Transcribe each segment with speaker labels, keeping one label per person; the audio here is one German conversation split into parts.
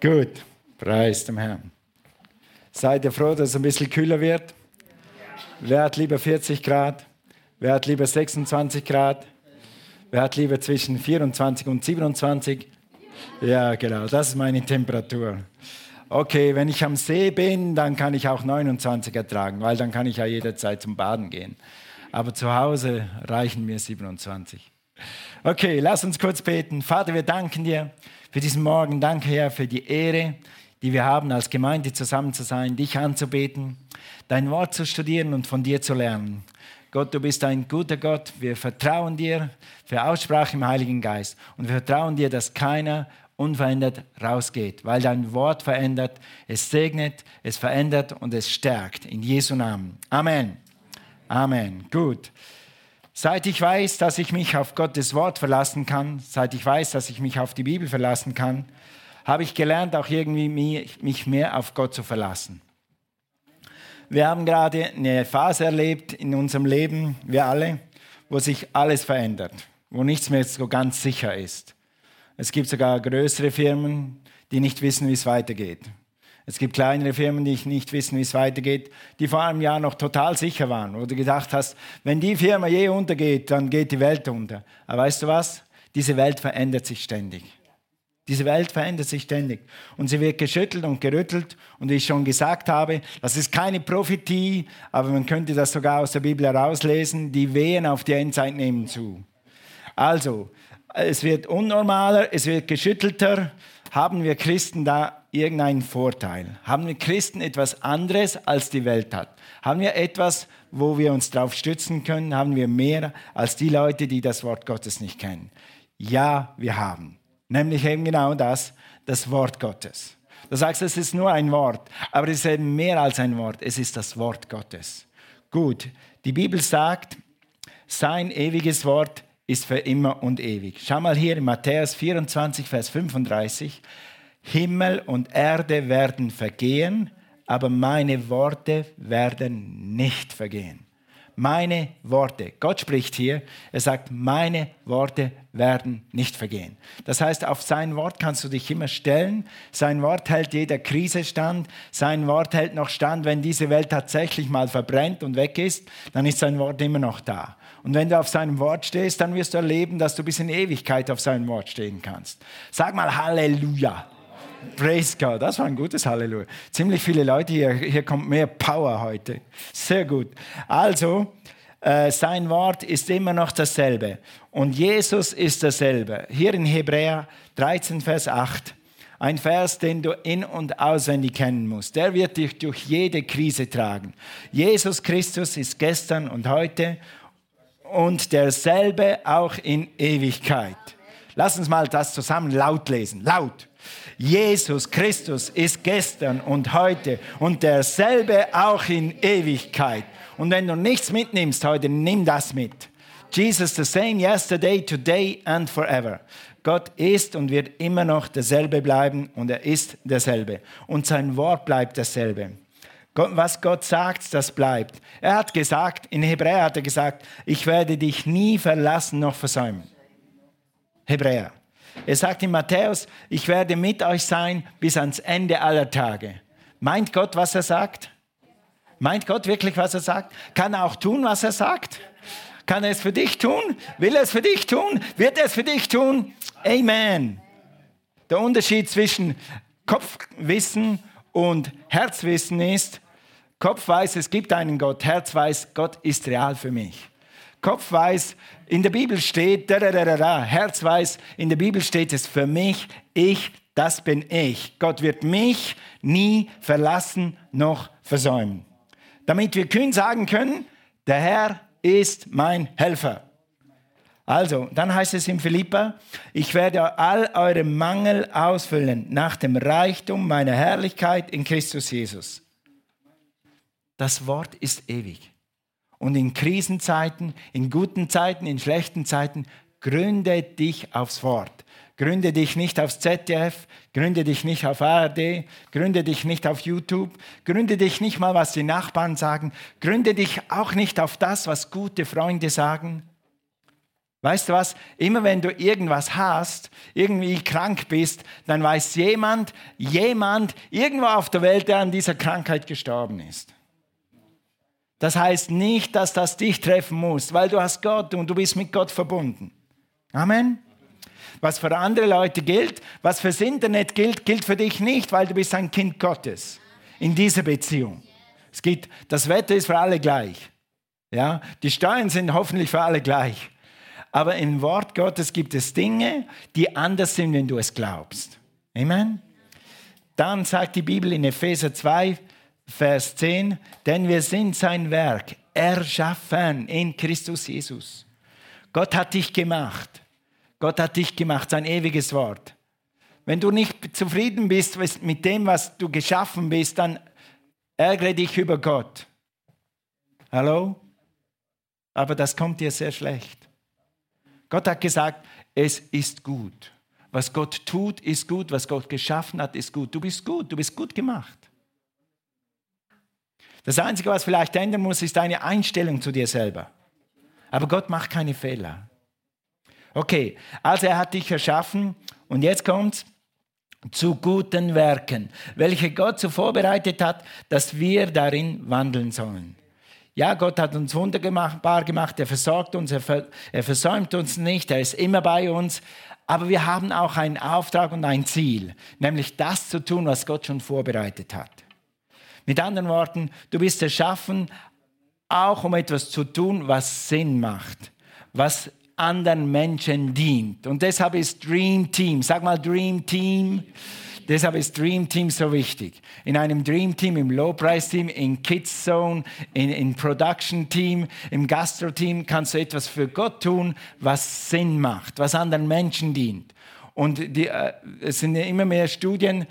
Speaker 1: Gut, preis dem Herrn. Seid ihr froh, dass es ein bisschen kühler wird? Wer hat lieber 40 Grad? Wer hat lieber 26 Grad? Wer hat lieber zwischen 24 und 27? Ja, genau, das ist meine Temperatur. Okay, wenn ich am See bin, dann kann ich auch 29 ertragen, weil dann kann ich ja jederzeit zum Baden gehen. Aber zu Hause reichen mir 27. Okay, lass uns kurz beten. Vater, wir danken dir für diesen Morgen. Danke, Herr, für die Ehre, die wir haben, als Gemeinde zusammen zu sein, dich anzubeten, dein Wort zu studieren und von dir zu lernen. Gott, du bist ein guter Gott. Wir vertrauen dir für Aussprache im Heiligen Geist. Und wir vertrauen dir, dass keiner unverändert rausgeht, weil dein Wort verändert, es segnet, es verändert und es stärkt. In Jesu Namen. Amen. Amen. Gut. Seit ich weiß, dass ich mich auf Gottes Wort verlassen kann, seit ich weiß, dass ich mich auf die Bibel verlassen kann, habe ich gelernt, auch irgendwie mich mehr auf Gott zu verlassen. Wir haben gerade eine Phase erlebt in unserem Leben, wir alle, wo sich alles verändert, wo nichts mehr so ganz sicher ist. Es gibt sogar größere Firmen, die nicht wissen, wie es weitergeht. Es gibt kleinere Firmen, die nicht wissen, wie es weitergeht, die vor einem Jahr noch total sicher waren, wo du gedacht hast, wenn die Firma je untergeht, dann geht die Welt unter. Aber weißt du was? Diese Welt verändert sich ständig. Diese Welt verändert sich ständig und sie wird geschüttelt und gerüttelt. Und wie ich schon gesagt habe, das ist keine Prophetie, aber man könnte das sogar aus der Bibel herauslesen. Die Wehen auf die Endzeit nehmen zu. Also, es wird unnormaler, es wird geschüttelter. Haben wir Christen da irgendeinen Vorteil? Haben wir Christen etwas anderes, als die Welt hat? Haben wir etwas, wo wir uns darauf stützen können? Haben wir mehr als die Leute, die das Wort Gottes nicht kennen? Ja, wir haben. Nämlich eben genau das, das Wort Gottes. Du sagst, es ist nur ein Wort, aber es ist eben mehr als ein Wort. Es ist das Wort Gottes. Gut, die Bibel sagt, sein ewiges Wort ist für immer und ewig. Schau mal hier in Matthäus 24, Vers 35. Himmel und Erde werden vergehen, aber meine Worte werden nicht vergehen. Meine Worte. Gott spricht hier. Er sagt, meine Worte werden nicht vergehen. Das heißt, auf sein Wort kannst du dich immer stellen. Sein Wort hält jeder Krise stand. Sein Wort hält noch stand, wenn diese Welt tatsächlich mal verbrennt und weg ist, dann ist sein Wort immer noch da. Und wenn du auf seinem Wort stehst, dann wirst du erleben, dass du bis in Ewigkeit auf seinem Wort stehen kannst. Sag mal Halleluja. Praise God, das war ein gutes Halleluja. Ziemlich viele Leute hier, hier kommt mehr Power heute. Sehr gut. Also, äh, sein Wort ist immer noch dasselbe. Und Jesus ist dasselbe. Hier in Hebräer 13, Vers 8. Ein Vers, den du in- und auswendig kennen musst. Der wird dich durch jede Krise tragen. Jesus Christus ist gestern und heute und derselbe auch in Ewigkeit. Lass uns mal das zusammen laut lesen. Laut. Jesus Christus ist gestern und heute und derselbe auch in Ewigkeit. Und wenn du nichts mitnimmst heute, nimm das mit. Jesus the same yesterday, today and forever. Gott ist und wird immer noch derselbe bleiben und er ist derselbe. Und sein Wort bleibt dasselbe was Gott sagt, das bleibt. Er hat gesagt, in Hebräer hat er gesagt, ich werde dich nie verlassen noch versäumen. Hebräer. Er sagt in Matthäus, ich werde mit euch sein bis ans Ende aller Tage. Meint Gott, was er sagt? Meint Gott wirklich, was er sagt? Kann er auch tun, was er sagt? Kann er es für dich tun? Will er es für dich tun? Wird er es für dich tun? Amen. Der Unterschied zwischen Kopfwissen und Herzwissen ist, Kopf weiß, es gibt einen Gott. Herz weiß, Gott ist real für mich. Kopf weiß, in der Bibel steht, da, da, da, da, Herz weiß, in der Bibel steht es für mich, ich, das bin ich. Gott wird mich nie verlassen noch versäumen. Damit wir kühn sagen können, der Herr ist mein Helfer. Also, dann heißt es in Philippa, ich werde all eure Mangel ausfüllen nach dem Reichtum meiner Herrlichkeit in Christus Jesus. Das Wort ist ewig. Und in Krisenzeiten, in guten Zeiten, in schlechten Zeiten, gründe dich aufs Wort. Gründe dich nicht aufs ZDF, gründe dich nicht auf ARD, gründe dich nicht auf YouTube, gründe dich nicht mal, was die Nachbarn sagen, gründe dich auch nicht auf das, was gute Freunde sagen. Weißt du was? Immer wenn du irgendwas hast, irgendwie krank bist, dann weiß jemand, jemand irgendwo auf der Welt, der an dieser Krankheit gestorben ist. Das heißt nicht, dass das dich treffen muss, weil du hast Gott und du bist mit Gott verbunden. Amen. Was für andere Leute gilt, was fürs Internet gilt, gilt für dich nicht, weil du bist ein Kind Gottes in dieser Beziehung. Es geht, das Wetter ist für alle gleich. Ja, die Steuern sind hoffentlich für alle gleich. Aber im Wort Gottes gibt es Dinge, die anders sind, wenn du es glaubst. Amen. Dann sagt die Bibel in Epheser 2, Vers 10, denn wir sind sein Werk, erschaffen in Christus Jesus. Gott hat dich gemacht. Gott hat dich gemacht, sein ewiges Wort. Wenn du nicht zufrieden bist mit dem, was du geschaffen bist, dann ärgere dich über Gott. Hallo? Aber das kommt dir sehr schlecht. Gott hat gesagt, es ist gut. Was Gott tut, ist gut. Was Gott geschaffen hat, ist gut. Du bist gut, du bist gut gemacht. Das Einzige, was vielleicht ändern muss, ist deine Einstellung zu dir selber. Aber Gott macht keine Fehler. Okay, also er hat dich erschaffen und jetzt kommt's zu guten Werken, welche Gott so vorbereitet hat, dass wir darin wandeln sollen. Ja, Gott hat uns wunderbar gemacht, er versorgt uns, er, ver er versäumt uns nicht, er ist immer bei uns. Aber wir haben auch einen Auftrag und ein Ziel, nämlich das zu tun, was Gott schon vorbereitet hat. Mit anderen Worten, du bist erschaffen, auch um etwas zu tun, was Sinn macht, was anderen Menschen dient. Und deshalb ist Dream Team, sag mal Dream Team, Deshalb ist Dream Team so wichtig. In einem Dream Team, im Low Price Team, in Kids Zone, in, in Production Team, im Gastro Team kannst du etwas für Gott tun, was Sinn macht, was anderen Menschen dient. Und die, äh, es sind immer mehr Studien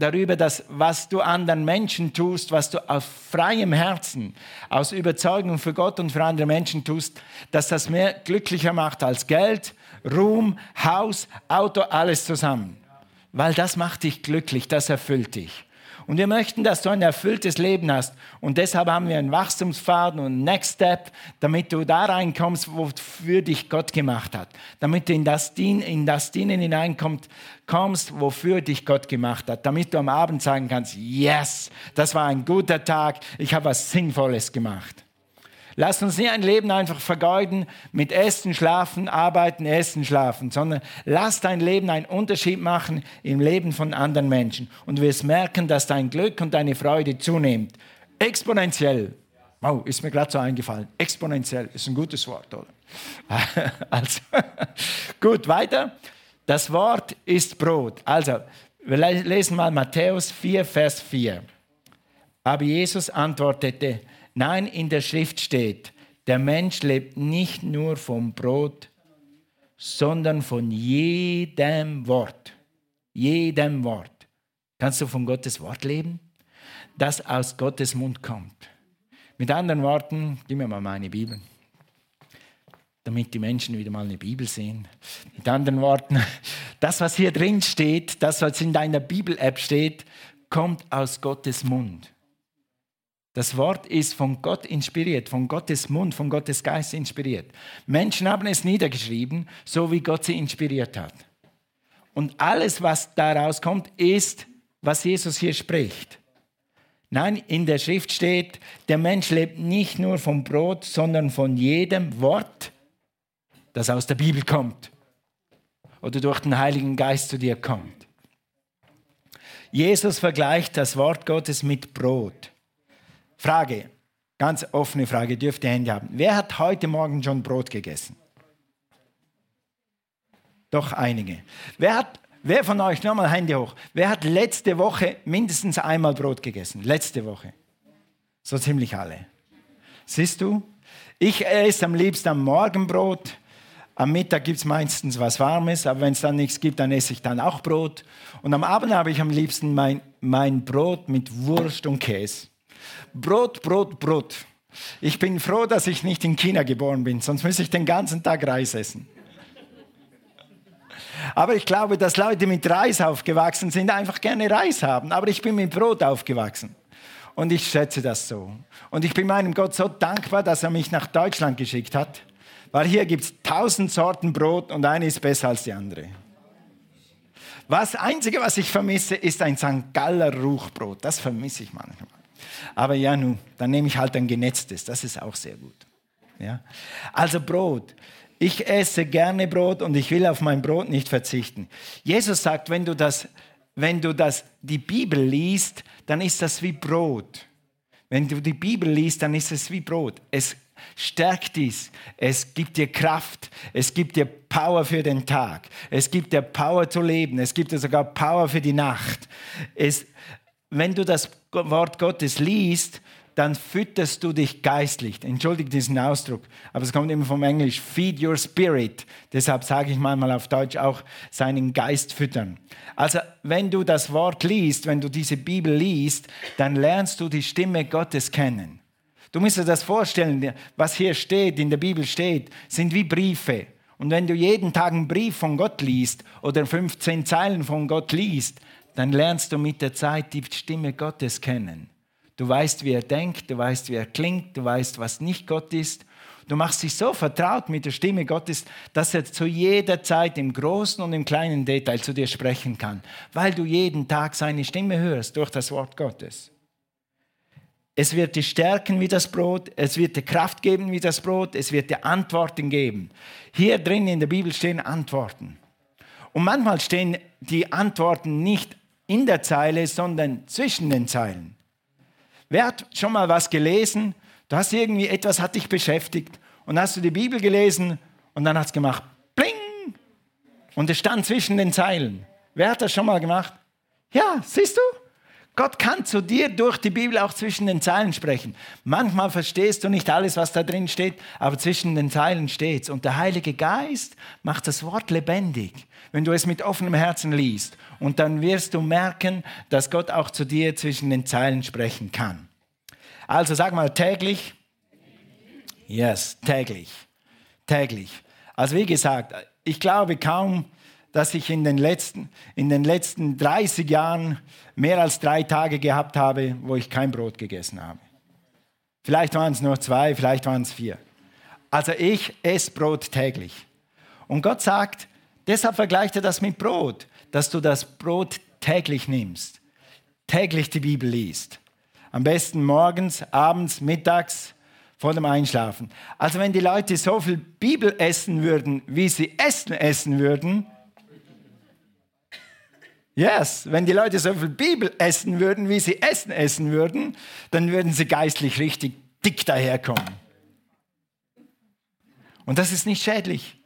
Speaker 1: darüber, dass was du anderen Menschen tust, was du aus freiem Herzen, aus Überzeugung für Gott und für andere Menschen tust, dass das mehr glücklicher macht als Geld, Ruhm, Haus, Auto, alles zusammen weil das macht dich glücklich, das erfüllt dich. Und wir möchten, dass du ein erfülltes Leben hast. Und deshalb haben wir einen Wachstumspfad und einen Next Step, damit du da reinkommst, wofür dich Gott gemacht hat. Damit du in das, Dien, in das Dienen hineinkommst, kommst, wofür dich Gott gemacht hat. Damit du am Abend sagen kannst, yes, das war ein guter Tag, ich habe was Sinnvolles gemacht. Lass uns nicht ein Leben einfach vergeuden mit Essen, Schlafen, Arbeiten, Essen, Schlafen, sondern lass dein Leben einen Unterschied machen im Leben von anderen Menschen. Und du wirst merken, dass dein Glück und deine Freude zunimmt. Exponentiell. Wow, ist mir gerade so eingefallen. Exponentiell ist ein gutes Wort, oder? also, gut, weiter. Das Wort ist Brot. Also, wir lesen mal Matthäus 4, Vers 4. Aber Jesus antwortete, Nein, in der Schrift steht, der Mensch lebt nicht nur vom Brot, sondern von jedem Wort. Jedem Wort. Kannst du von Gottes Wort leben? Das aus Gottes Mund kommt. Mit anderen Worten, gib mir mal meine Bibel, damit die Menschen wieder mal eine Bibel sehen. Mit anderen Worten, das, was hier drin steht, das, was in deiner Bibel-App steht, kommt aus Gottes Mund. Das Wort ist von Gott inspiriert, von Gottes Mund, von Gottes Geist inspiriert. Menschen haben es niedergeschrieben, so wie Gott sie inspiriert hat. Und alles, was daraus kommt, ist, was Jesus hier spricht. Nein, in der Schrift steht, der Mensch lebt nicht nur vom Brot, sondern von jedem Wort, das aus der Bibel kommt oder durch den Heiligen Geist zu dir kommt. Jesus vergleicht das Wort Gottes mit Brot. Frage, ganz offene Frage, dürft ihr Hände haben. Wer hat heute Morgen schon Brot gegessen? Doch einige. Wer, hat, wer von euch, nochmal Hände hoch, wer hat letzte Woche mindestens einmal Brot gegessen? Letzte Woche. So ziemlich alle. Siehst du? Ich esse am liebsten am Morgen Brot. Am Mittag gibt es meistens was Warmes, aber wenn es dann nichts gibt, dann esse ich dann auch Brot. Und am Abend habe ich am liebsten mein, mein Brot mit Wurst und Käse. Brot, Brot, Brot. Ich bin froh, dass ich nicht in China geboren bin, sonst müsste ich den ganzen Tag Reis essen. Aber ich glaube, dass Leute mit Reis aufgewachsen sind, einfach gerne Reis haben. Aber ich bin mit Brot aufgewachsen. Und ich schätze das so. Und ich bin meinem Gott so dankbar, dass er mich nach Deutschland geschickt hat, Weil hier gibt es tausend Sorten Brot und eine ist besser als die andere. Das Einzige, was ich vermisse, ist ein St. Galler Ruchbrot. Das vermisse ich manchmal. Aber ja, nun, dann nehme ich halt ein genetztes. Das ist auch sehr gut. Ja? Also Brot. Ich esse gerne Brot und ich will auf mein Brot nicht verzichten. Jesus sagt, wenn du das, wenn du das, die Bibel liest, dann ist das wie Brot. Wenn du die Bibel liest, dann ist es wie Brot. Es stärkt dies. Es gibt dir Kraft. Es gibt dir Power für den Tag. Es gibt dir Power zu leben. Es gibt dir sogar Power für die Nacht. Es, wenn du das Wort Gottes liest, dann fütterst du dich geistlich. Entschuldigt diesen Ausdruck, aber es kommt immer vom Englisch. Feed your spirit. Deshalb sage ich manchmal auf Deutsch auch seinen Geist füttern. Also wenn du das Wort liest, wenn du diese Bibel liest, dann lernst du die Stimme Gottes kennen. Du musst dir das vorstellen, was hier steht, in der Bibel steht, sind wie Briefe. Und wenn du jeden Tag einen Brief von Gott liest oder 15 Zeilen von Gott liest, dann lernst du mit der Zeit die Stimme Gottes kennen. Du weißt, wie er denkt, du weißt, wie er klingt, du weißt, was nicht Gott ist. Du machst dich so vertraut mit der Stimme Gottes, dass er zu jeder Zeit im großen und im kleinen Detail zu dir sprechen kann, weil du jeden Tag seine Stimme hörst durch das Wort Gottes. Es wird dir stärken wie das Brot, es wird dir Kraft geben wie das Brot, es wird dir Antworten geben. Hier drin in der Bibel stehen Antworten. Und manchmal stehen die Antworten nicht in der Zeile, sondern zwischen den Zeilen. Wer hat schon mal was gelesen? Du hast irgendwie etwas hat dich beschäftigt und hast du die Bibel gelesen und dann hat es gemacht, bling! Und es stand zwischen den Zeilen. Wer hat das schon mal gemacht? Ja, siehst du? Gott kann zu dir durch die Bibel auch zwischen den Zeilen sprechen. Manchmal verstehst du nicht alles, was da drin steht, aber zwischen den Zeilen steht's. Und der Heilige Geist macht das Wort lebendig, wenn du es mit offenem Herzen liest. Und dann wirst du merken, dass Gott auch zu dir zwischen den Zeilen sprechen kann. Also sag mal täglich. Yes, täglich. Täglich. Also wie gesagt, ich glaube kaum, dass ich in den letzten, in den letzten 30 Jahren mehr als drei Tage gehabt habe, wo ich kein Brot gegessen habe. Vielleicht waren es nur zwei, vielleicht waren es vier. Also ich esse Brot täglich. Und Gott sagt, deshalb vergleicht er das mit Brot, dass du das Brot täglich nimmst, täglich die Bibel liest. Am besten morgens, abends, mittags, vor dem Einschlafen. Also wenn die Leute so viel Bibel essen würden, wie sie Essen essen würden, Yes, wenn die Leute so viel Bibel essen würden, wie sie Essen essen würden, dann würden sie geistlich richtig dick daherkommen. Und das ist nicht schädlich.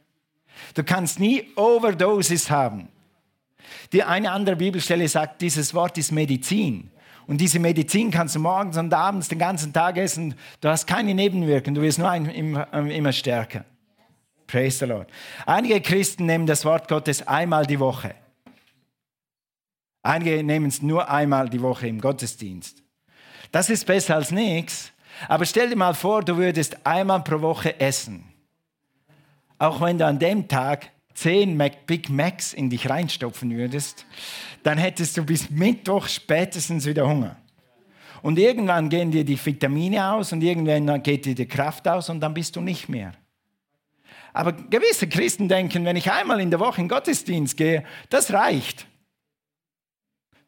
Speaker 1: Du kannst nie Overdosis haben. Die eine andere Bibelstelle sagt, dieses Wort ist Medizin. Und diese Medizin kannst du morgens und abends den ganzen Tag essen. Du hast keine Nebenwirkungen, du wirst nur ein, immer, immer stärker. Praise the Lord. Einige Christen nehmen das Wort Gottes einmal die Woche. Einige nehmen es nur einmal die Woche im Gottesdienst. Das ist besser als nichts. Aber stell dir mal vor, du würdest einmal pro Woche essen. Auch wenn du an dem Tag zehn Big Macs in dich reinstopfen würdest, dann hättest du bis Mittwoch spätestens wieder Hunger. Und irgendwann gehen dir die Vitamine aus und irgendwann geht dir die Kraft aus und dann bist du nicht mehr. Aber gewisse Christen denken, wenn ich einmal in der Woche in den Gottesdienst gehe, das reicht.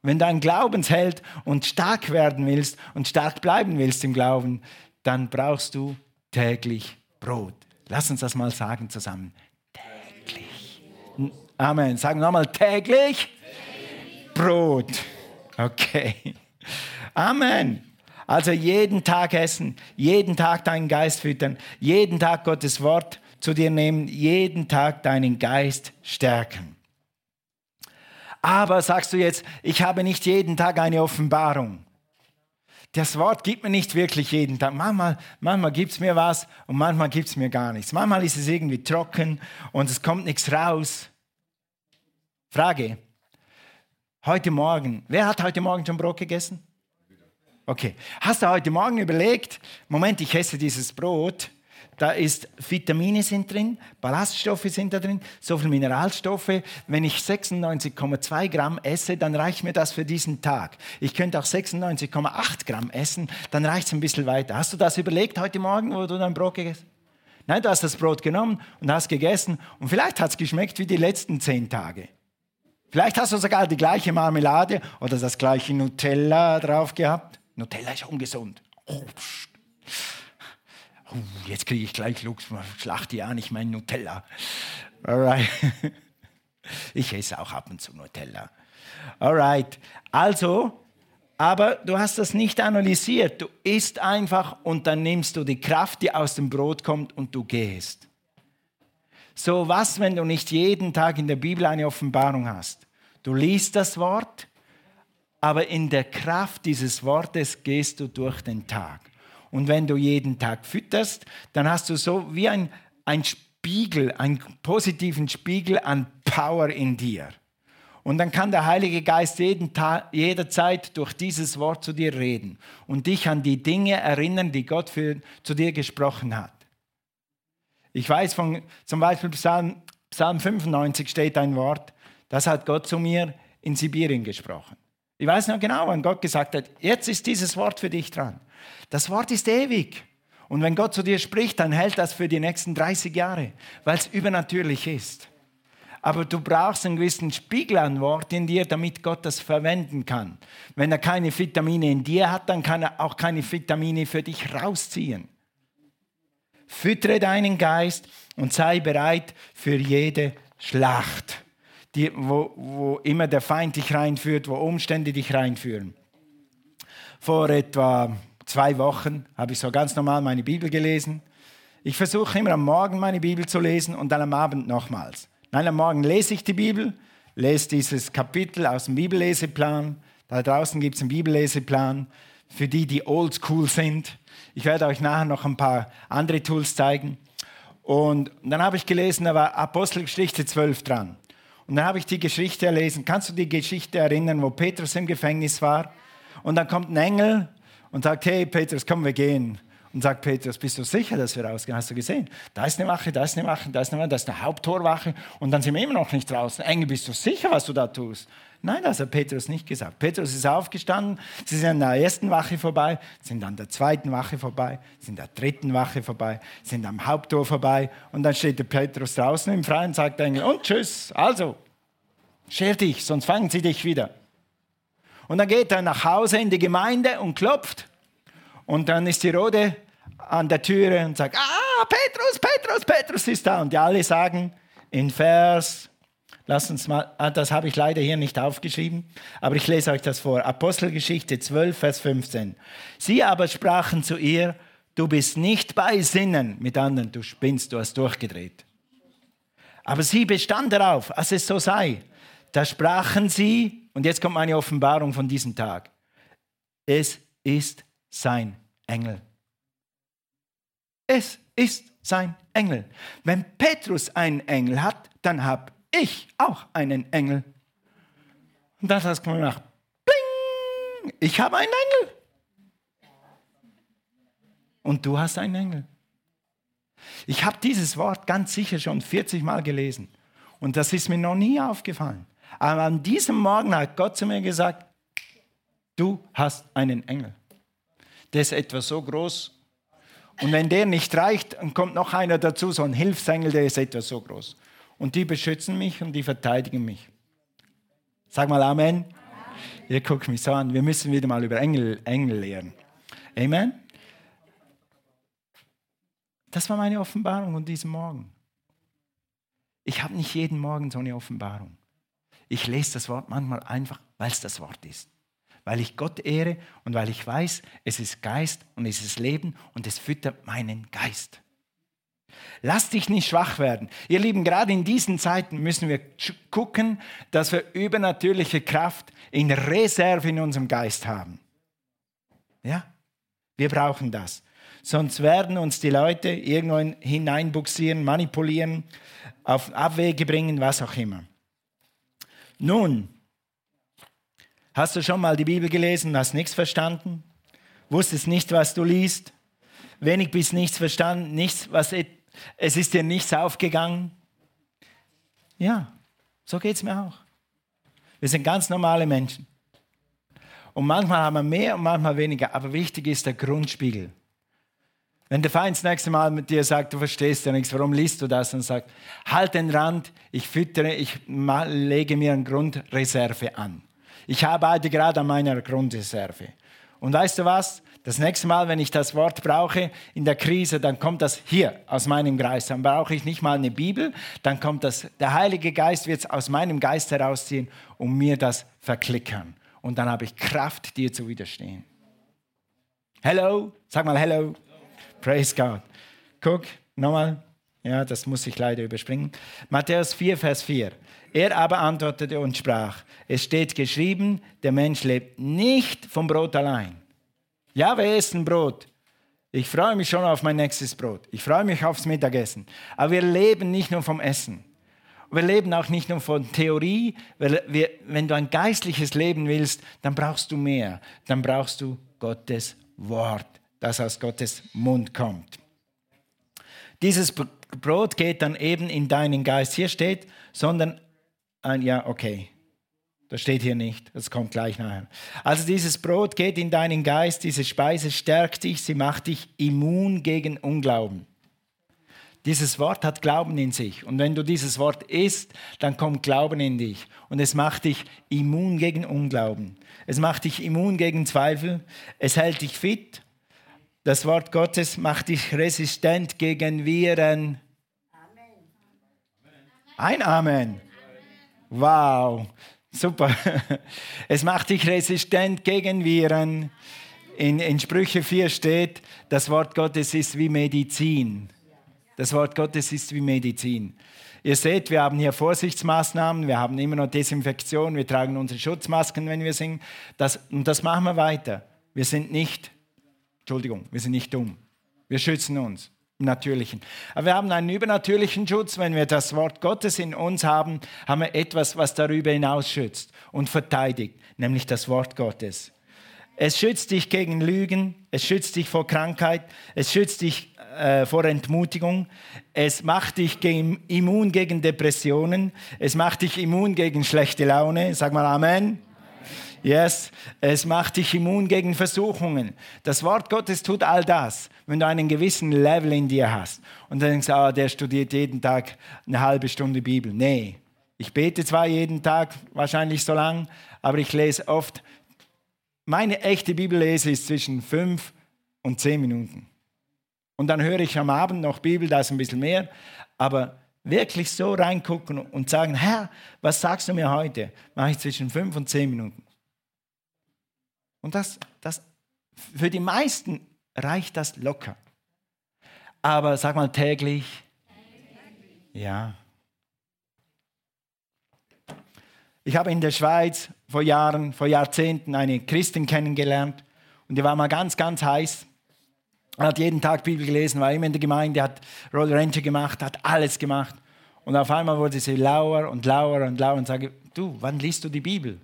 Speaker 1: Wenn du ein Glaubensheld und stark werden willst und stark bleiben willst im Glauben, dann brauchst du täglich Brot. Lass uns das mal sagen zusammen. Täglich. Amen. Sagen wir nochmal täglich. Brot. Okay. Amen. Also jeden Tag essen, jeden Tag deinen Geist füttern, jeden Tag Gottes Wort zu dir nehmen, jeden Tag deinen Geist stärken. Aber sagst du jetzt, ich habe nicht jeden Tag eine Offenbarung. Das Wort gibt mir nicht wirklich jeden Tag. Manchmal, manchmal gibt es mir was und manchmal gibt es mir gar nichts. Manchmal ist es irgendwie trocken und es kommt nichts raus. Frage. Heute Morgen, wer hat heute Morgen schon Brot gegessen? Okay. Hast du heute Morgen überlegt, Moment, ich esse dieses Brot da ist Vitamine sind drin, Ballaststoffe sind da drin, so viel Mineralstoffe. Wenn ich 96,2 Gramm esse, dann reicht mir das für diesen Tag. Ich könnte auch 96,8 Gramm essen, dann reicht es ein bisschen weiter. Hast du das überlegt heute Morgen, wo du dein Brot gegessen hast? Nein, du hast das Brot genommen und hast gegessen und vielleicht hat es geschmeckt wie die letzten zehn Tage. Vielleicht hast du sogar die gleiche Marmelade oder das gleiche Nutella drauf gehabt. Nutella ist ungesund. Oh, jetzt kriege ich gleich Lux, schlacht ja nicht mein Nutella. Alright. Ich esse auch ab und zu Nutella. Alright. Also, aber du hast das nicht analysiert. Du isst einfach und dann nimmst du die Kraft, die aus dem Brot kommt und du gehst. So was, wenn du nicht jeden Tag in der Bibel eine Offenbarung hast? Du liest das Wort, aber in der Kraft dieses Wortes gehst du durch den Tag. Und wenn du jeden Tag fütterst, dann hast du so wie ein, ein Spiegel, einen positiven Spiegel an Power in dir. Und dann kann der Heilige Geist jeden Tag, jederzeit durch dieses Wort zu dir reden und dich an die Dinge erinnern, die Gott für, zu dir gesprochen hat. Ich weiß von zum Beispiel Psalm, Psalm 95 steht ein Wort, das hat Gott zu mir in Sibirien gesprochen. Ich weiß noch genau, wann Gott gesagt hat, jetzt ist dieses Wort für dich dran. Das Wort ist ewig. Und wenn Gott zu dir spricht, dann hält das für die nächsten 30 Jahre, weil es übernatürlich ist aber du brauchst einen gewissen Spiegel an Wort in dir, damit Gott das verwenden kann. Wenn er keine Vitamine in dir hat, dann kann er auch keine Vitamine für dich rausziehen. Füttere deinen Geist und sei bereit für jede Schlacht, die, wo, wo immer der Feind dich reinführt, wo Umstände dich reinführen. Vor etwa zwei Wochen habe ich so ganz normal meine Bibel gelesen. Ich versuche immer am Morgen meine Bibel zu lesen und dann am Abend nochmals. Nein, am Morgen lese ich die Bibel, lese dieses Kapitel aus dem Bibelleseplan. Da draußen gibt es einen Bibelleseplan für die, die oldschool sind. Ich werde euch nachher noch ein paar andere Tools zeigen. Und dann habe ich gelesen, da war Apostelgeschichte 12 dran. Und dann habe ich die Geschichte erlesen. Kannst du die Geschichte erinnern, wo Petrus im Gefängnis war? Und dann kommt ein Engel und sagt, hey Petrus, komm, wir gehen. Und sagt Petrus, bist du sicher, dass wir rausgehen? Hast du gesehen? Da ist eine Wache, da ist eine Wache, da ist eine Wache, da ist eine Haupttorwache und dann sind wir immer noch nicht draußen. Engel, bist du sicher, was du da tust? Nein, das hat Petrus nicht gesagt. Petrus ist aufgestanden, sie sind an der ersten Wache vorbei, sind an der zweiten Wache vorbei, sind an der dritten Wache vorbei, sind am Haupttor vorbei und dann steht der Petrus draußen im Freien und sagt Engel, und tschüss, also, scher dich, sonst fangen sie dich wieder. Und dann geht er nach Hause in die Gemeinde und klopft und dann ist die rote an der Türe und sagt, ah, Petrus, Petrus, Petrus ist da. Und die alle sagen in Vers, lass uns mal, ah, das habe ich leider hier nicht aufgeschrieben, aber ich lese euch das vor. Apostelgeschichte 12, Vers 15. Sie aber sprachen zu ihr, du bist nicht bei Sinnen, mit anderen, du spinnst, du hast durchgedreht. Aber sie bestand darauf, dass es so sei. Da sprachen sie, und jetzt kommt meine Offenbarung von diesem Tag, es ist sein Engel. Es ist sein Engel. Wenn Petrus einen Engel hat, dann habe ich auch einen Engel. Und das hast du gemacht. Bling! Ich habe einen Engel. Und du hast einen Engel. Ich habe dieses Wort ganz sicher schon 40 Mal gelesen. Und das ist mir noch nie aufgefallen. Aber an diesem Morgen hat Gott zu mir gesagt, du hast einen Engel. Der ist etwa so groß und wenn der nicht reicht, dann kommt noch einer dazu, so ein Hilfsengel, der ist etwa so groß. Und die beschützen mich und die verteidigen mich. Sag mal Amen. Ihr guckt mich so an. Wir müssen wieder mal über Engel, Engel lehren. Amen. Das war meine Offenbarung von diesem Morgen. Ich habe nicht jeden Morgen so eine Offenbarung. Ich lese das Wort manchmal einfach, weil es das Wort ist weil ich Gott ehre und weil ich weiß, es ist Geist und es ist Leben und es füttert meinen Geist. Lass dich nicht schwach werden. Ihr Lieben, gerade in diesen Zeiten müssen wir gucken, dass wir übernatürliche Kraft in Reserve in unserem Geist haben. Ja, wir brauchen das. Sonst werden uns die Leute irgendwo hineinbuxieren, manipulieren, auf Abwege bringen, was auch immer. Nun, Hast du schon mal die Bibel gelesen hast nichts verstanden? Wusstest nicht, was du liest? Wenig bis nichts verstanden? Nichts, was es ist dir nichts aufgegangen? Ja, so geht es mir auch. Wir sind ganz normale Menschen. Und manchmal haben wir mehr und manchmal weniger, aber wichtig ist der Grundspiegel. Wenn der Feind das nächste Mal mit dir sagt, du verstehst ja nichts, warum liest du das? Und sagt, halt den Rand, ich füttere, ich lege mir eine Grundreserve an. Ich arbeite gerade an meiner Grundreserve. Und weißt du was? Das nächste Mal, wenn ich das Wort brauche in der Krise, dann kommt das hier aus meinem Geist. Dann brauche ich nicht mal eine Bibel, dann kommt das, der Heilige Geist wird es aus meinem Geist herausziehen und mir das verklickern. Und dann habe ich Kraft, dir zu widerstehen. Hello, sag mal Hello. Praise God. Guck, nochmal. Ja, das muss ich leider überspringen. Matthäus 4, Vers 4. Er aber antwortete und sprach, es steht geschrieben, der Mensch lebt nicht vom Brot allein. Ja, wir essen Brot. Ich freue mich schon auf mein nächstes Brot. Ich freue mich aufs Mittagessen. Aber wir leben nicht nur vom Essen. Wir leben auch nicht nur von Theorie. Wir, wenn du ein geistliches Leben willst, dann brauchst du mehr. Dann brauchst du Gottes Wort das aus Gottes Mund kommt. Dieses Brot geht dann eben in deinen Geist. Hier steht, sondern ein, ja, okay. Das steht hier nicht, das kommt gleich nachher. Also dieses Brot geht in deinen Geist, diese Speise stärkt dich, sie macht dich immun gegen Unglauben. Dieses Wort hat Glauben in sich. Und wenn du dieses Wort isst, dann kommt Glauben in dich. Und es macht dich immun gegen Unglauben. Es macht dich immun gegen Zweifel. Es hält dich fit das Wort Gottes macht dich resistent gegen Viren. Ein Amen. Wow, super. Es macht dich resistent gegen Viren. In, in Sprüche 4 steht, das Wort Gottes ist wie Medizin. Das Wort Gottes ist wie Medizin. Ihr seht, wir haben hier Vorsichtsmaßnahmen, wir haben immer noch Desinfektion, wir tragen unsere Schutzmasken, wenn wir singen. Das, und das machen wir weiter. Wir sind nicht Entschuldigung, wir sind nicht dumm. Wir schützen uns im Natürlichen. Aber wir haben einen übernatürlichen Schutz. Wenn wir das Wort Gottes in uns haben, haben wir etwas, was darüber hinaus schützt und verteidigt, nämlich das Wort Gottes. Es schützt dich gegen Lügen, es schützt dich vor Krankheit, es schützt dich äh, vor Entmutigung, es macht dich gegen, immun gegen Depressionen, es macht dich immun gegen schlechte Laune. Sag mal Amen. Yes, es macht dich immun gegen Versuchungen. Das Wort Gottes tut all das, wenn du einen gewissen Level in dir hast. Und dann denkst du, ah, der studiert jeden Tag eine halbe Stunde Bibel. Nee, ich bete zwar jeden Tag, wahrscheinlich so lang, aber ich lese oft. Meine echte Bibellese ist zwischen fünf und zehn Minuten. Und dann höre ich am Abend noch Bibel, da ist ein bisschen mehr. Aber wirklich so reingucken und sagen, Herr, was sagst du mir heute? Mache ich zwischen fünf und zehn Minuten. Und das, das, für die meisten reicht das locker. Aber sag mal täglich. Ja. Ich habe in der Schweiz vor Jahren, vor Jahrzehnten eine Christin kennengelernt und die war mal ganz, ganz heiß. Hat jeden Tag Bibel gelesen, war immer in der Gemeinde, hat Roll Ranger gemacht, hat alles gemacht. Und auf einmal wurde sie lauer und lauer und lauer und sage, du, wann liest du die Bibel?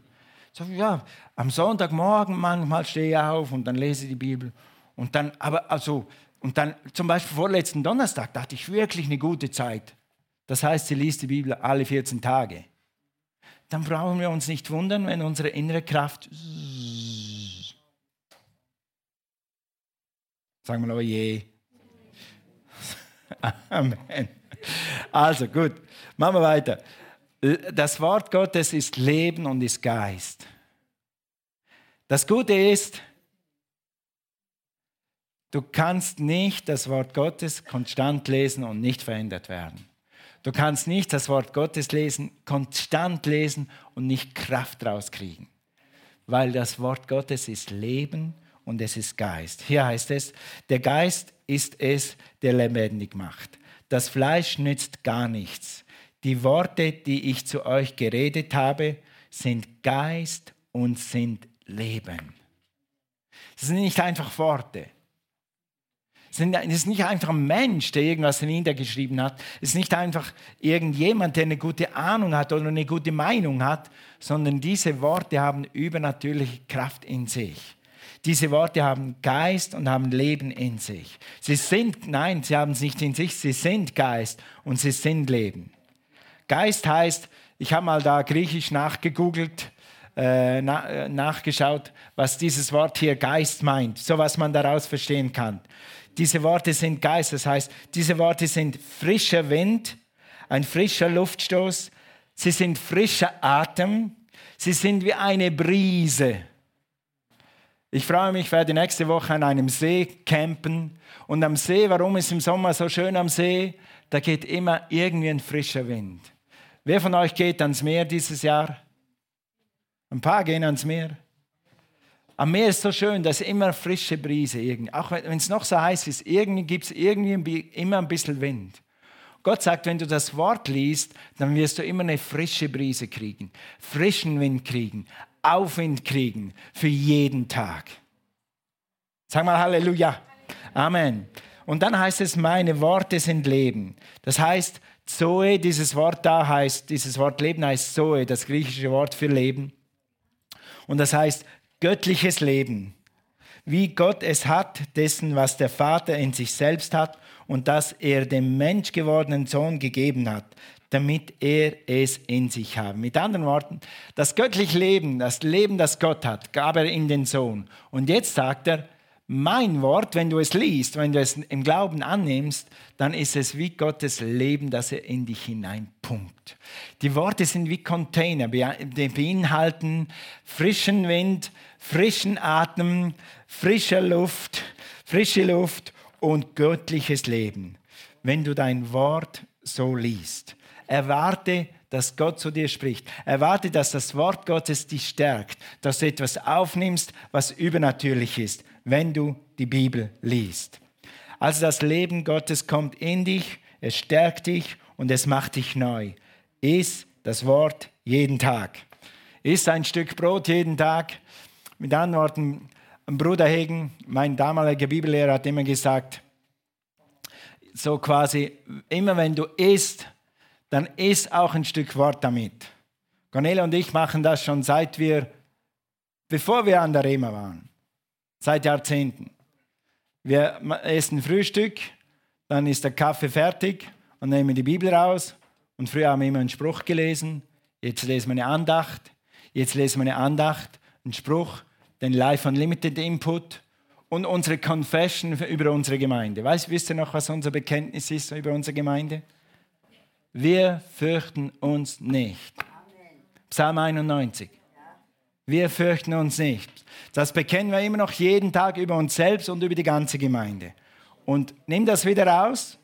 Speaker 1: Ich, ja, am Sonntagmorgen manchmal stehe ich auf und dann lese ich die Bibel. Und dann, aber also, und dann zum Beispiel vorletzten Donnerstag, da hatte ich wirklich eine gute Zeit. Das heißt, sie liest die Bibel alle 14 Tage. Dann brauchen wir uns nicht wundern, wenn unsere innere Kraft. Sagen wir oh je. Amen. Also gut, machen wir weiter. Das Wort Gottes ist Leben und ist Geist. Das Gute ist, du kannst nicht das Wort Gottes konstant lesen und nicht verändert werden. Du kannst nicht das Wort Gottes lesen, konstant lesen und nicht Kraft rauskriegen. Weil das Wort Gottes ist Leben und es ist Geist. Hier heißt es, der Geist ist es, der lebendig macht. Das Fleisch nützt gar nichts. Die Worte, die ich zu euch geredet habe, sind Geist und sind Leben. Das sind nicht einfach Worte. Es ist nicht einfach ein Mensch, der irgendwas niedergeschrieben hat. Es ist nicht einfach irgendjemand, der eine gute Ahnung hat oder eine gute Meinung hat, sondern diese Worte haben übernatürliche Kraft in sich. Diese Worte haben Geist und haben Leben in sich. Sie sind, nein, sie haben es nicht in sich, sie sind Geist und sie sind Leben. Geist heißt, ich habe mal da griechisch nachgegoogelt, äh, äh, nachgeschaut, was dieses Wort hier Geist meint, so was man daraus verstehen kann. Diese Worte sind Geist, das heißt, diese Worte sind frischer Wind, ein frischer Luftstoß, sie sind frischer Atem, sie sind wie eine Brise. Ich freue mich, ich werde nächste Woche an einem See campen. Und am See, warum ist im Sommer so schön am See? Da geht immer irgendwie ein frischer Wind. Wer von euch geht ans Meer dieses Jahr? Ein paar gehen ans Meer. Am Meer ist so schön, da ist immer frische Brise. Auch wenn es noch so heiß ist, irgendwie gibt es irgendwie immer ein bisschen Wind. Gott sagt, wenn du das Wort liest, dann wirst du immer eine frische Brise kriegen, frischen Wind kriegen, Aufwind kriegen für jeden Tag. Sag mal Halleluja. Amen. Und dann heißt es, meine Worte sind Leben. Das heißt, Zoe, dieses Wort da heißt, dieses Wort Leben heißt Zoe, das griechische Wort für Leben. Und das heißt göttliches Leben. Wie Gott es hat, dessen, was der Vater in sich selbst hat und das er dem menschgewordenen Sohn gegeben hat, damit er es in sich habe. Mit anderen Worten, das göttliche Leben, das Leben, das Gott hat, gab er in den Sohn. Und jetzt sagt er, mein Wort, wenn du es liest, wenn du es im Glauben annimmst, dann ist es wie Gottes Leben, das er in dich hineinpumpt. Die Worte sind wie Container, die beinhalten frischen Wind, frischen Atem, frische Luft, frische Luft und göttliches Leben. Wenn du dein Wort so liest, erwarte dass Gott zu dir spricht. Erwarte, dass das Wort Gottes dich stärkt, dass du etwas aufnimmst, was übernatürlich ist wenn du die Bibel liest. Also das Leben Gottes kommt in dich, es stärkt dich und es macht dich neu. Iss das Wort jeden Tag. Iss ein Stück Brot jeden Tag. Mit anderen Worten, Bruder Hegen, mein damaliger Bibellehrer, hat immer gesagt, so quasi, immer wenn du isst, dann isst auch ein Stück Wort damit. Cornelia und ich machen das schon seit wir, bevor wir an der Rema waren seit Jahrzehnten. Wir essen Frühstück, dann ist der Kaffee fertig und nehmen die Bibel raus. Und früher haben wir immer einen Spruch gelesen, jetzt lesen wir eine Andacht, jetzt lesen wir eine Andacht, einen Spruch, den Life Unlimited Input und unsere Confession über unsere Gemeinde. Weißt, wisst ihr noch, was unser Bekenntnis ist über unsere Gemeinde? Wir fürchten uns nicht. Psalm 91. Wir fürchten uns nicht. Das bekennen wir immer noch jeden Tag über uns selbst und über die ganze Gemeinde. Und nimm das wieder raus.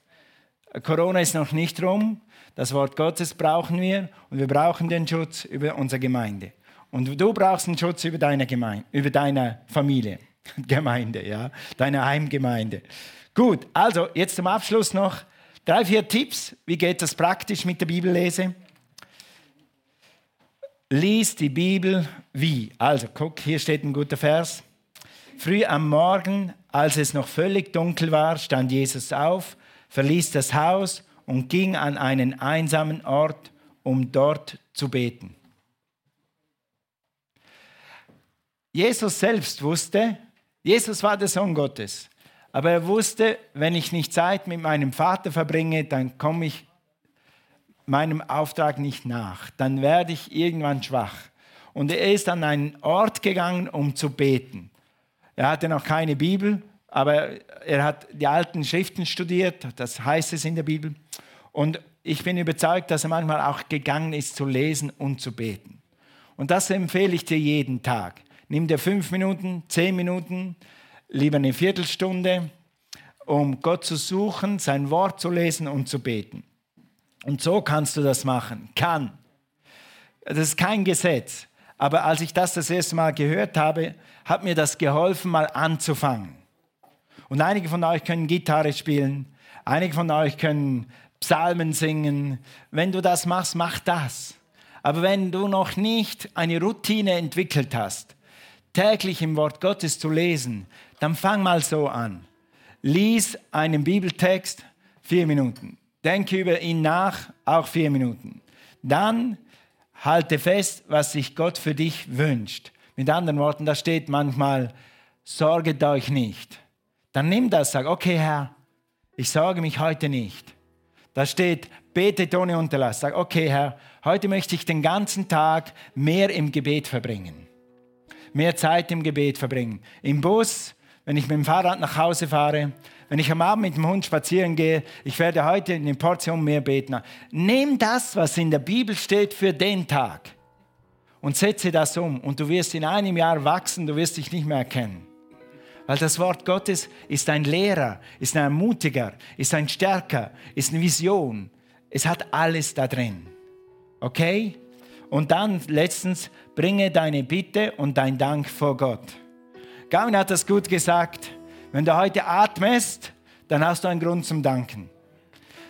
Speaker 1: Corona ist noch nicht rum. Das Wort Gottes brauchen wir und wir brauchen den Schutz über unsere Gemeinde. Und du brauchst den Schutz über deine Gemeinde, über deine Familie, Gemeinde, ja, deine Heimgemeinde. Gut, also jetzt zum Abschluss noch drei, vier Tipps. Wie geht das praktisch mit der Bibellese? Lies die Bibel wie? Also, guck, hier steht ein guter Vers. Früh am Morgen, als es noch völlig dunkel war, stand Jesus auf, verließ das Haus und ging an einen einsamen Ort, um dort zu beten. Jesus selbst wusste, Jesus war der Sohn Gottes, aber er wusste, wenn ich nicht Zeit mit meinem Vater verbringe, dann komme ich meinem Auftrag nicht nach, dann werde ich irgendwann schwach. Und er ist an einen Ort gegangen, um zu beten. Er hatte noch keine Bibel, aber er hat die alten Schriften studiert, das heißt es in der Bibel. Und ich bin überzeugt, dass er manchmal auch gegangen ist zu lesen und zu beten. Und das empfehle ich dir jeden Tag. Nimm dir fünf Minuten, zehn Minuten, lieber eine Viertelstunde, um Gott zu suchen, sein Wort zu lesen und zu beten. Und so kannst du das machen. Kann. Das ist kein Gesetz. Aber als ich das das erste Mal gehört habe, hat mir das geholfen, mal anzufangen. Und einige von euch können Gitarre spielen, einige von euch können Psalmen singen. Wenn du das machst, mach das. Aber wenn du noch nicht eine Routine entwickelt hast, täglich im Wort Gottes zu lesen, dann fang mal so an. Lies einen Bibeltext, vier Minuten. Denke über ihn nach, auch vier Minuten. Dann halte fest, was sich Gott für dich wünscht. Mit anderen Worten, da steht manchmal, sorget euch nicht. Dann nimm das, sag, okay Herr, ich sorge mich heute nicht. Da steht, betet ohne Unterlass. Sag, okay, Herr, heute möchte ich den ganzen Tag mehr im Gebet verbringen. Mehr Zeit im Gebet verbringen. Im Bus, wenn ich mit dem Fahrrad nach Hause fahre, wenn ich am Abend mit dem Hund spazieren gehe, ich werde heute eine Portion mehr beten. Nimm das, was in der Bibel steht, für den Tag und setze das um. Und du wirst in einem Jahr wachsen, du wirst dich nicht mehr erkennen. Weil das Wort Gottes ist ein Lehrer, ist ein Ermutiger, ist ein Stärker, ist eine Vision. Es hat alles da drin. Okay? Und dann letztens, bringe deine Bitte und dein Dank vor Gott. Gavin hat das gut gesagt. Wenn du heute atmest, dann hast du einen Grund zum Danken.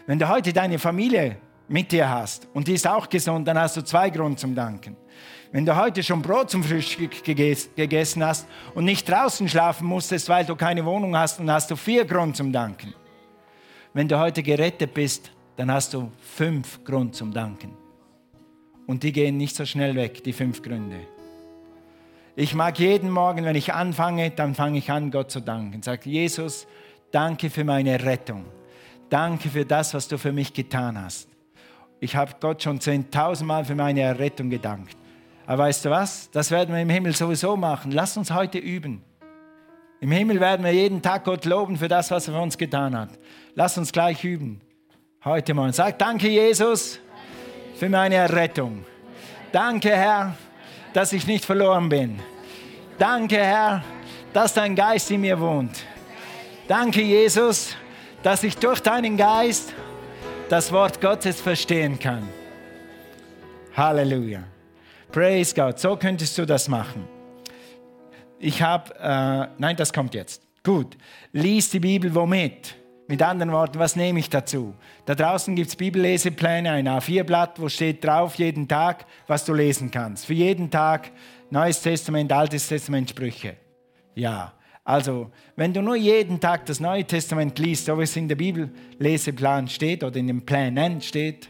Speaker 1: Wenn du heute deine Familie mit dir hast und die ist auch gesund, dann hast du zwei Gründe zum Danken. Wenn du heute schon Brot zum Frühstück gegessen hast und nicht draußen schlafen musstest, weil du keine Wohnung hast, dann hast du vier Gründe zum Danken. Wenn du heute gerettet bist, dann hast du fünf Gründe zum Danken. Und die gehen nicht so schnell weg, die fünf Gründe. Ich mag jeden Morgen, wenn ich anfange, dann fange ich an, Gott zu danken. Sag Jesus, danke für meine Rettung. Danke für das, was du für mich getan hast. Ich habe Gott schon zehntausendmal für meine Errettung gedankt. Aber weißt du was? Das werden wir im Himmel sowieso machen. Lass uns heute üben. Im Himmel werden wir jeden Tag Gott loben für das, was er für uns getan hat. Lass uns gleich üben. Heute mal. Sag danke, Jesus, für meine Errettung. Danke, Herr, dass ich nicht verloren bin. Danke, Herr, dass dein Geist in mir wohnt. Danke, Jesus, dass ich durch deinen Geist das Wort Gottes verstehen kann. Halleluja. Praise God. So könntest du das machen. Ich habe, äh, nein, das kommt jetzt. Gut. Lies die Bibel womit? Mit anderen Worten, was nehme ich dazu? Da draußen gibt es Bibellesepläne, ein A4-Blatt, wo steht drauf jeden Tag, was du lesen kannst. Für jeden Tag Neues Testament, Altes Testament, Sprüche. Ja, also wenn du nur jeden Tag das Neue Testament liest, so wie es in der Bibelleseplan steht oder in den Plänen steht,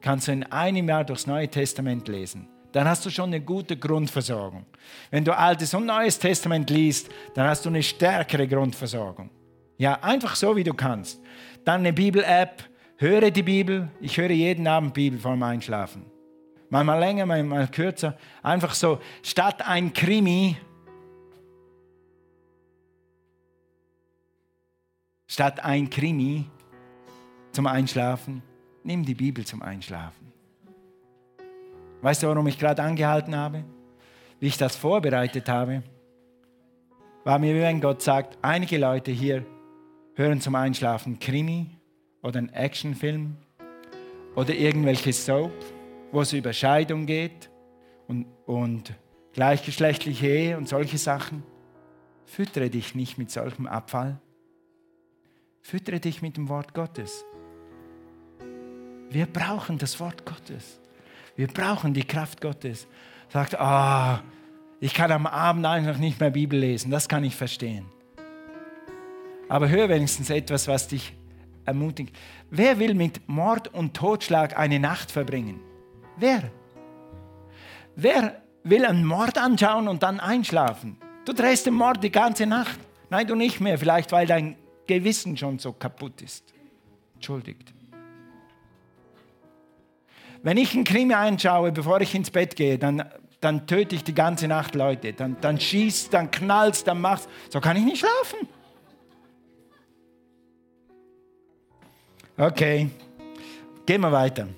Speaker 1: kannst du in einem Jahr durchs Neue Testament lesen dann hast du schon eine gute Grundversorgung. Wenn du Altes und Neues Testament liest, dann hast du eine stärkere Grundversorgung. Ja, einfach so, wie du kannst. Dann eine Bibel-App, höre die Bibel. Ich höre jeden Abend Bibel vor dem Einschlafen. Manchmal länger, manchmal kürzer. Einfach so, statt ein Krimi, statt ein Krimi zum Einschlafen, nimm die Bibel zum Einschlafen. Weißt du, warum ich gerade angehalten habe? Wie ich das vorbereitet habe? War mir wenn Gott sagt, einige Leute hier hören zum Einschlafen Krimi oder einen Actionfilm oder irgendwelche Soap, wo es über Scheidung geht und, und gleichgeschlechtliche Ehe und solche Sachen. Füttere dich nicht mit solchem Abfall. Füttere dich mit dem Wort Gottes. Wir brauchen das Wort Gottes. Wir brauchen die Kraft Gottes. Sagt, ah, oh, ich kann am Abend einfach nicht mehr Bibel lesen. Das kann ich verstehen. Aber hör wenigstens etwas, was dich ermutigt. Wer will mit Mord und Totschlag eine Nacht verbringen? Wer? Wer will einen Mord anschauen und dann einschlafen? Du drehst den Mord die ganze Nacht. Nein, du nicht mehr. Vielleicht, weil dein Gewissen schon so kaputt ist. Entschuldigt. Wenn ich einen Krimi einschaue, bevor ich ins Bett gehe, dann, dann töte ich die ganze Nacht Leute. Dann, dann schießt, dann knallst, dann machst. So kann ich nicht schlafen. Okay, gehen wir weiter.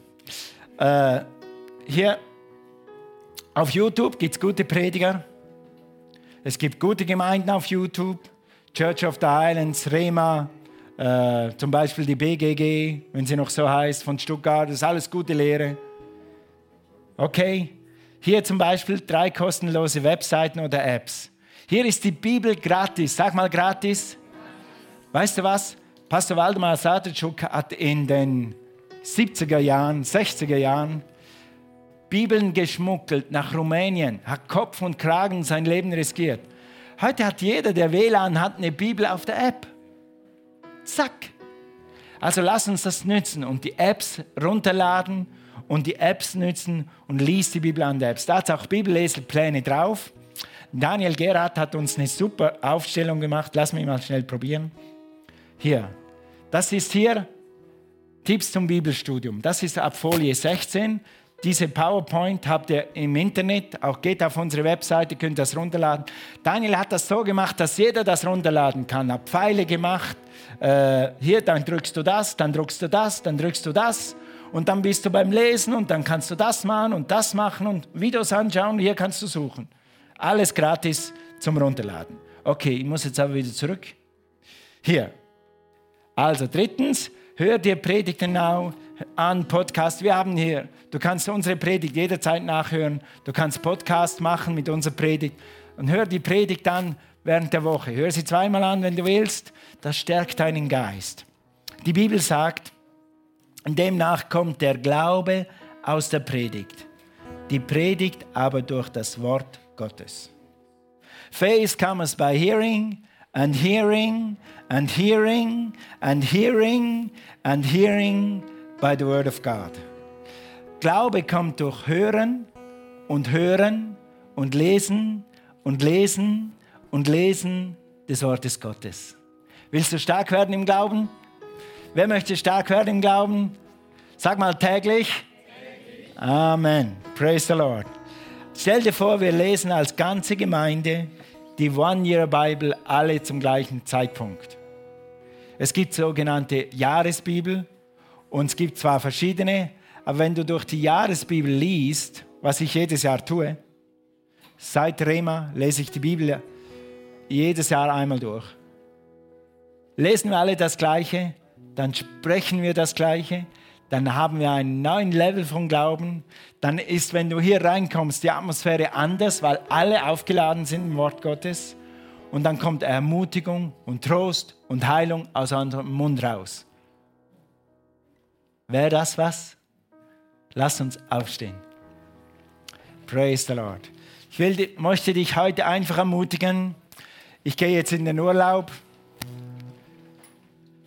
Speaker 1: Äh, hier auf YouTube gibt es gute Prediger. Es gibt gute Gemeinden auf YouTube. Church of the Islands, Rema, äh, zum Beispiel die BGG, wenn sie noch so heißt, von Stuttgart, das ist alles gute Lehre. Okay, hier zum Beispiel drei kostenlose Webseiten oder Apps. Hier ist die Bibel gratis. Sag mal gratis. Weißt du was? Pastor Waldemar Satertschuk hat in den 70er Jahren, 60er Jahren Bibeln geschmuggelt nach Rumänien, hat Kopf und Kragen sein Leben riskiert. Heute hat jeder, der WLAN hat, eine Bibel auf der App. Zack. Also lass uns das nützen und die Apps runterladen und die Apps nützen und liest die Bibel an der Apps. Da hat auch Bibelleselpläne drauf. Daniel Gerhardt hat uns eine super Aufstellung gemacht. Lass mich mal schnell probieren. Hier. Das ist hier Tipps zum Bibelstudium. Das ist ab Folie 16. Diese PowerPoint habt ihr im Internet, auch geht auf unsere Webseite, könnt das runterladen. Daniel hat das so gemacht, dass jeder das runterladen kann. Hat Pfeile gemacht. Äh, hier, dann drückst du das, dann drückst du das, dann drückst du das. Und dann bist du beim Lesen und dann kannst du das machen und das machen und Videos anschauen. Hier kannst du suchen. Alles gratis zum Runterladen. Okay, ich muss jetzt aber wieder zurück. Hier. Also drittens, hör dir Predigten an, Podcast. Wir haben hier, du kannst unsere Predigt jederzeit nachhören. Du kannst Podcast machen mit unserer Predigt und hör die Predigt an während der Woche. Hör sie zweimal an, wenn du willst. Das stärkt deinen Geist. Die Bibel sagt, demnach kommt der Glaube aus der Predigt. Die Predigt aber durch das Wort Gottes. Faith comes by hearing and hearing and hearing and hearing and hearing by the word of God. Glaube kommt durch Hören und Hören und Lesen und Lesen und Lesen des Wortes Gottes. Willst du stark werden im Glauben? Wer möchte stark werden im Glauben? Sag mal täglich. Amen. Praise the Lord. Stell dir vor, wir lesen als ganze Gemeinde die One-Year-Bible alle zum gleichen Zeitpunkt. Es gibt sogenannte Jahresbibel und es gibt zwar verschiedene, aber wenn du durch die Jahresbibel liest, was ich jedes Jahr tue, seit Rema lese ich die Bibel jedes Jahr einmal durch. Lesen wir alle das Gleiche, dann sprechen wir das Gleiche, dann haben wir einen neuen Level von Glauben. Dann ist, wenn du hier reinkommst, die Atmosphäre anders, weil alle aufgeladen sind im Wort Gottes. Und dann kommt Ermutigung und Trost und Heilung aus unserem Mund raus. Wäre das was? Lass uns aufstehen. Praise the Lord. Ich will, möchte dich heute einfach ermutigen. Ich gehe jetzt in den Urlaub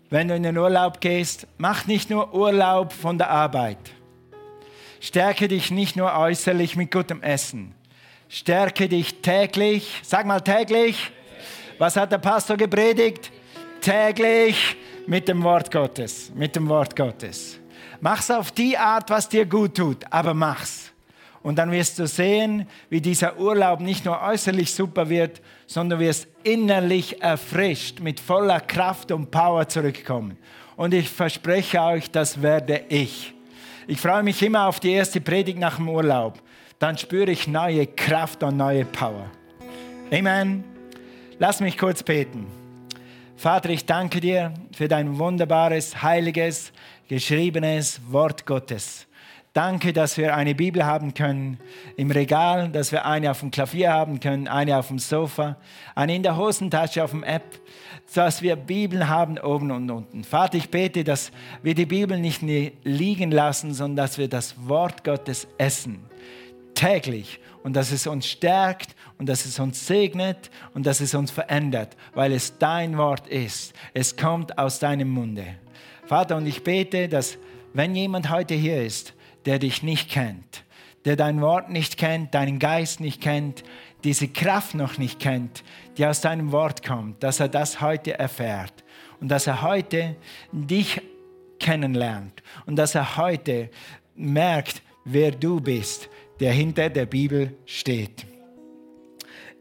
Speaker 1: wenn du in den Urlaub gehst, mach nicht nur Urlaub von der Arbeit. Stärke dich nicht nur äußerlich mit gutem Essen. Stärke dich täglich. Sag mal täglich. Was hat der Pastor gepredigt? Täglich mit dem Wort Gottes. Mit dem Wort Gottes. Mach's auf die Art, was dir gut tut, aber mach's. Und dann wirst du sehen, wie dieser Urlaub nicht nur äußerlich super wird, sondern wirst innerlich erfrischt, mit voller Kraft und Power zurückkommen. Und ich verspreche euch, das werde ich. Ich freue mich immer auf die erste Predigt nach dem Urlaub. Dann spüre ich neue Kraft und neue Power. Amen. Lass mich kurz beten. Vater, ich danke dir für dein wunderbares, heiliges, geschriebenes Wort Gottes. Danke, dass wir eine Bibel haben können im Regal, dass wir eine auf dem Klavier haben können, eine auf dem Sofa, eine in der Hosentasche auf dem App, dass wir Bibeln haben oben und unten. Vater, ich bete, dass wir die Bibel nicht liegen lassen, sondern dass wir das Wort Gottes essen, täglich. Und dass es uns stärkt und dass es uns segnet und dass es uns verändert, weil es dein Wort ist. Es kommt aus deinem Munde. Vater, und ich bete, dass wenn jemand heute hier ist, der dich nicht kennt, der dein Wort nicht kennt, deinen Geist nicht kennt, diese Kraft noch nicht kennt, die aus deinem Wort kommt, dass er das heute erfährt und dass er heute dich kennenlernt und dass er heute merkt, wer du bist, der hinter der Bibel steht.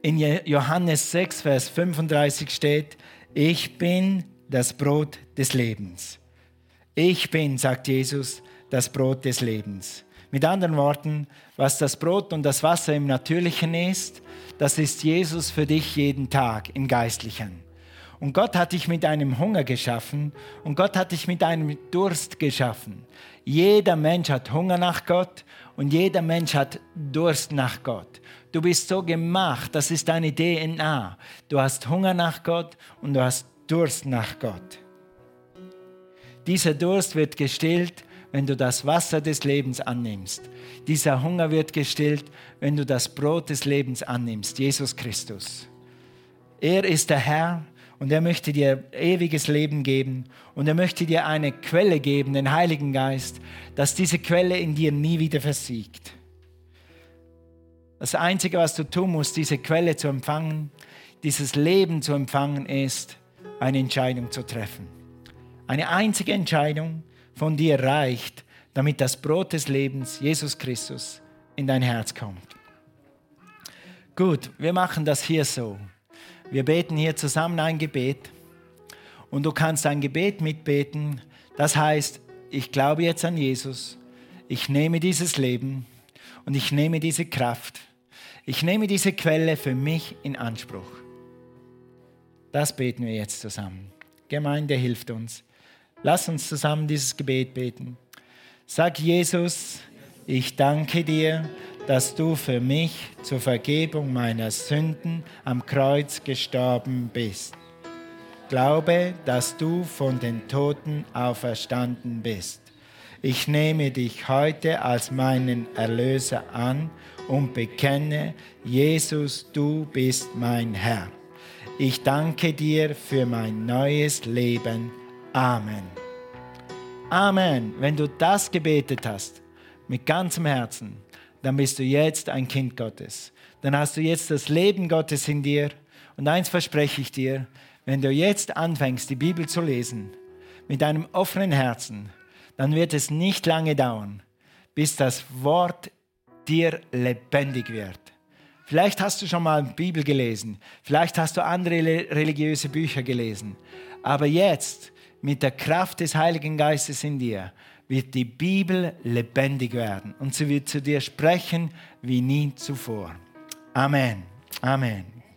Speaker 1: In Johannes 6, Vers 35 steht, ich bin das Brot des Lebens. Ich bin, sagt Jesus, das Brot des Lebens. Mit anderen Worten, was das Brot und das Wasser im Natürlichen ist, das ist Jesus für dich jeden Tag im Geistlichen. Und Gott hat dich mit einem Hunger geschaffen und Gott hat dich mit einem Durst geschaffen. Jeder Mensch hat Hunger nach Gott und jeder Mensch hat Durst nach Gott. Du bist so gemacht, das ist deine DNA. Du hast Hunger nach Gott und du hast Durst nach Gott. Dieser Durst wird gestillt wenn du das Wasser des Lebens annimmst. Dieser Hunger wird gestillt, wenn du das Brot des Lebens annimmst, Jesus Christus. Er ist der Herr und er möchte dir ewiges Leben geben und er möchte dir eine Quelle geben, den Heiligen Geist, dass diese Quelle in dir nie wieder versiegt. Das Einzige, was du tun musst, diese Quelle zu empfangen, dieses Leben zu empfangen, ist, eine Entscheidung zu treffen. Eine einzige Entscheidung, von dir reicht, damit das Brot des Lebens, Jesus Christus, in dein Herz kommt. Gut, wir machen das hier so. Wir beten hier zusammen ein Gebet und du kannst ein Gebet mitbeten. Das heißt, ich glaube jetzt an Jesus, ich nehme dieses Leben und ich nehme diese Kraft, ich nehme diese Quelle für mich in Anspruch. Das beten wir jetzt zusammen. Gemeinde hilft uns. Lass uns zusammen dieses Gebet beten. Sag Jesus, ich danke dir, dass du für mich zur Vergebung meiner Sünden am Kreuz gestorben bist. Glaube, dass du von den Toten auferstanden bist. Ich nehme dich heute als meinen Erlöser an und bekenne, Jesus, du bist mein Herr. Ich danke dir für mein neues Leben. Amen. Amen. Wenn du das gebetet hast, mit ganzem Herzen, dann bist du jetzt ein Kind Gottes. Dann hast du jetzt das Leben Gottes in dir. Und eins verspreche ich dir, wenn du jetzt anfängst, die Bibel zu lesen, mit einem offenen Herzen, dann wird es nicht lange dauern, bis das Wort dir lebendig wird. Vielleicht hast du schon mal Bibel gelesen, vielleicht hast du andere religiöse Bücher gelesen, aber jetzt mit der Kraft des Heiligen Geistes in dir wird die Bibel lebendig werden und sie wird zu dir sprechen wie nie zuvor. Amen. Amen.